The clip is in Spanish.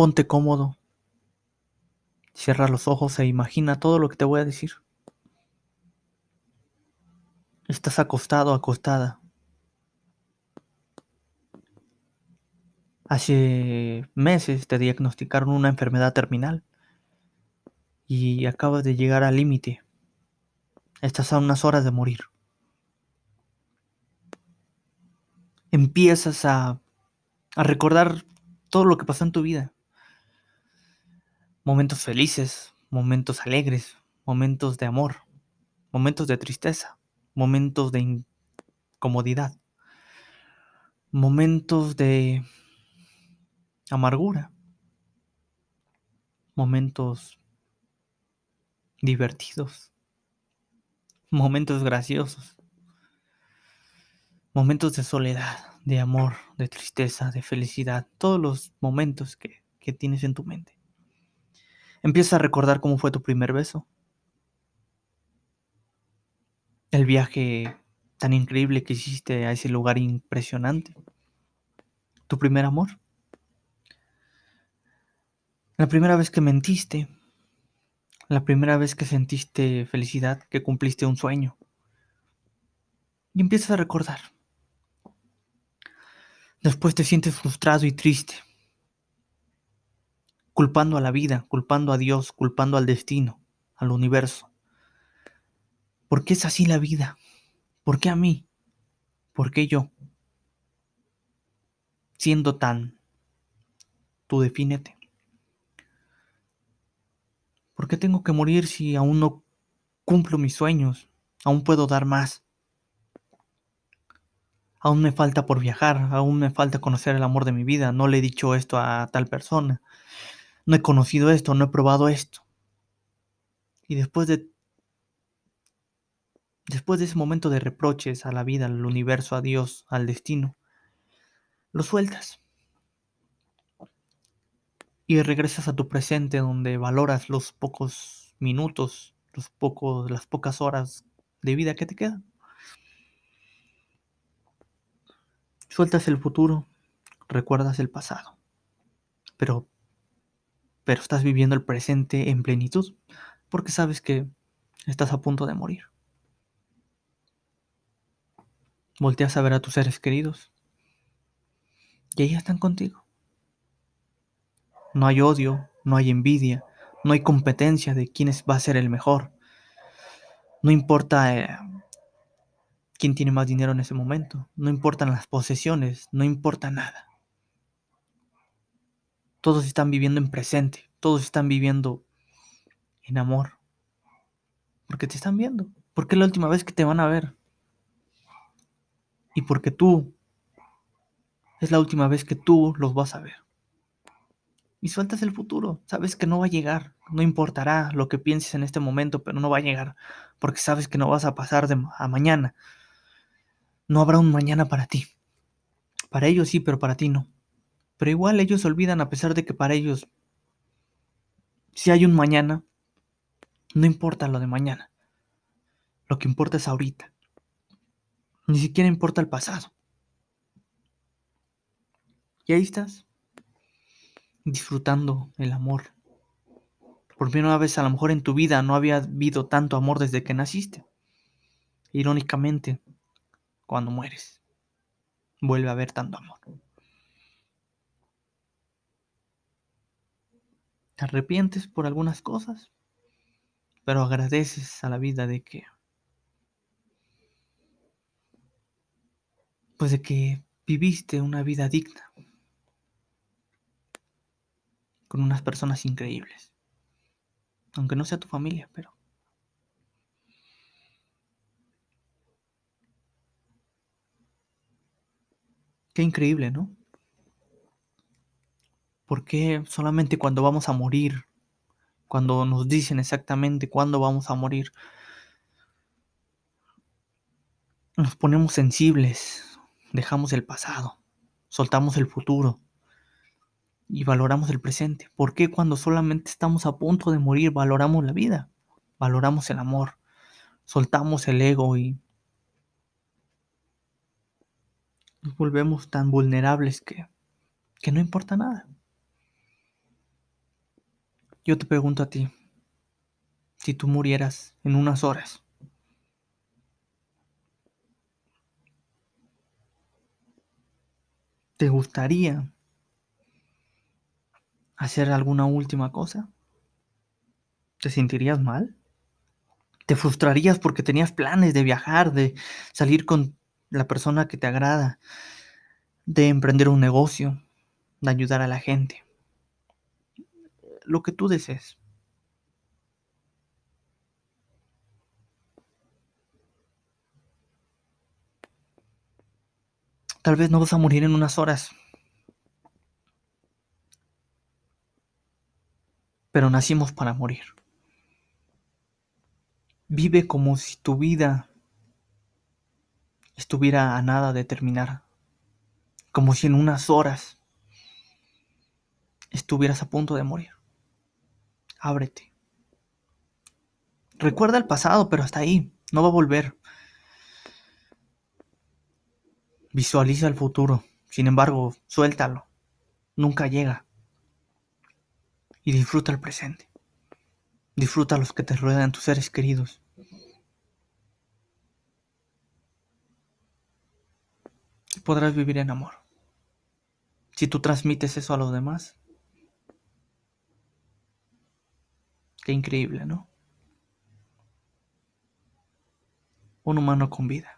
ponte cómodo, cierra los ojos e imagina todo lo que te voy a decir. Estás acostado, acostada. Hace meses te diagnosticaron una enfermedad terminal y acabas de llegar al límite. Estás a unas horas de morir. Empiezas a, a recordar todo lo que pasó en tu vida. Momentos felices, momentos alegres, momentos de amor, momentos de tristeza, momentos de incomodidad, momentos de amargura, momentos divertidos, momentos graciosos, momentos de soledad, de amor, de tristeza, de felicidad, todos los momentos que, tienes en tu mente. Empieza a recordar cómo fue tu primer beso, el viaje tan increíble que hiciste a ese lugar impresionante, tu primer amor, la primera vez que mentiste, la primera vez que sentiste felicidad, que cumpliste un sueño. Y empiezas a recordar. Después te sientes frustrado y triste, culpando a la vida, culpando a Dios, culpando al destino, al universo. ¿Por qué es así la vida? ¿Por qué a mí? ¿Por qué yo? Siendo tan, tú defínete. ¿Por qué tengo que morir si aún no cumplo mis sueños? Aún puedo dar más. Aún me falta por viajar, aún me falta conocer el amor de mi vida. No le he dicho esto a tal persona. No he conocido esto, no he probado esto. Y después de después de ese momento de reproches a la vida, al universo, a Dios, al destino, lo sueltas y regresas a tu presente donde valoras los pocos minutos, los pocos, las pocas horas de vida que te quedan. Sueltas el futuro, recuerdas el pasado, pero, pero estás viviendo el presente en plenitud porque sabes que estás a punto de morir. Volteas a ver a tus seres queridos y ahí están contigo. No hay odio, no hay envidia, no hay competencia de quién va a ser el mejor. No importa eh, quién tiene más dinero en ese momento, no importan las posesiones, no importa nada. Todos están viviendo en presente, todos están viviendo en amor. Porque te están viendo, porque es la última vez que te van a ver. Y porque tú es la última vez que tú los vas a ver y sueltas el futuro. Sabes que no va a llegar, no importará lo que pienses en este momento, pero no va a llegar, porque sabes que no vas a pasar de a mañana. No habrá un mañana para ti. Para ellos sí, pero para ti no. Pero igual ellos olvidan a pesar de que para ellos, si hay un mañana, no importa lo de mañana. Lo que importa es ahorita. Ni siquiera importa el pasado. Y ahí estás, disfrutando el amor. Por primera vez a lo mejor en tu vida no había habido tanto amor desde que naciste. Irónicamente, cuando mueres, vuelve a haber tanto amor. Te arrepientes por algunas cosas, pero agradeces a la vida de que pues de que viviste una vida digna con unas personas increíbles. Aunque no sea tu familia, pero... Qué increíble, ¿no? ¿Por qué solamente cuando vamos a morir, cuando nos dicen exactamente cuándo vamos a morir, nos ponemos sensibles, dejamos el pasado, soltamos el futuro? y valoramos el presente. ¿Por qué cuando solamente estamos a punto de morir valoramos la vida? Valoramos el amor, soltamos el ego y nos volvemos tan vulnerables que, que no importa nada. Yo te pregunto a ti, si tú murieras en unas horas, ¿te gustaría hacer alguna última cosa? ¿Te sentirías mal? ¿Te frustrarías porque tenías planes de viajar, de salir con la persona que te agrada, de emprender un negocio, de ayudar a la gente? Lo que tú desees. Tal vez no vas a morir en unas horas. Pero nacimos para morir. Vive como si tu vida estuviera a nada de terminar. Como si en unas horas estuvieras a punto de morir. Ábrete. Recuerda el pasado, pero hasta ahí. No va a volver. Visualiza el futuro. Sin embargo, suéltalo. Nunca llega. Y disfruta el presente. Disfruta los que te rodean, tus seres queridos. Podrás vivir en amor. Si tú transmites eso a los demás. Qué increíble, ¿no? Un humano con vida.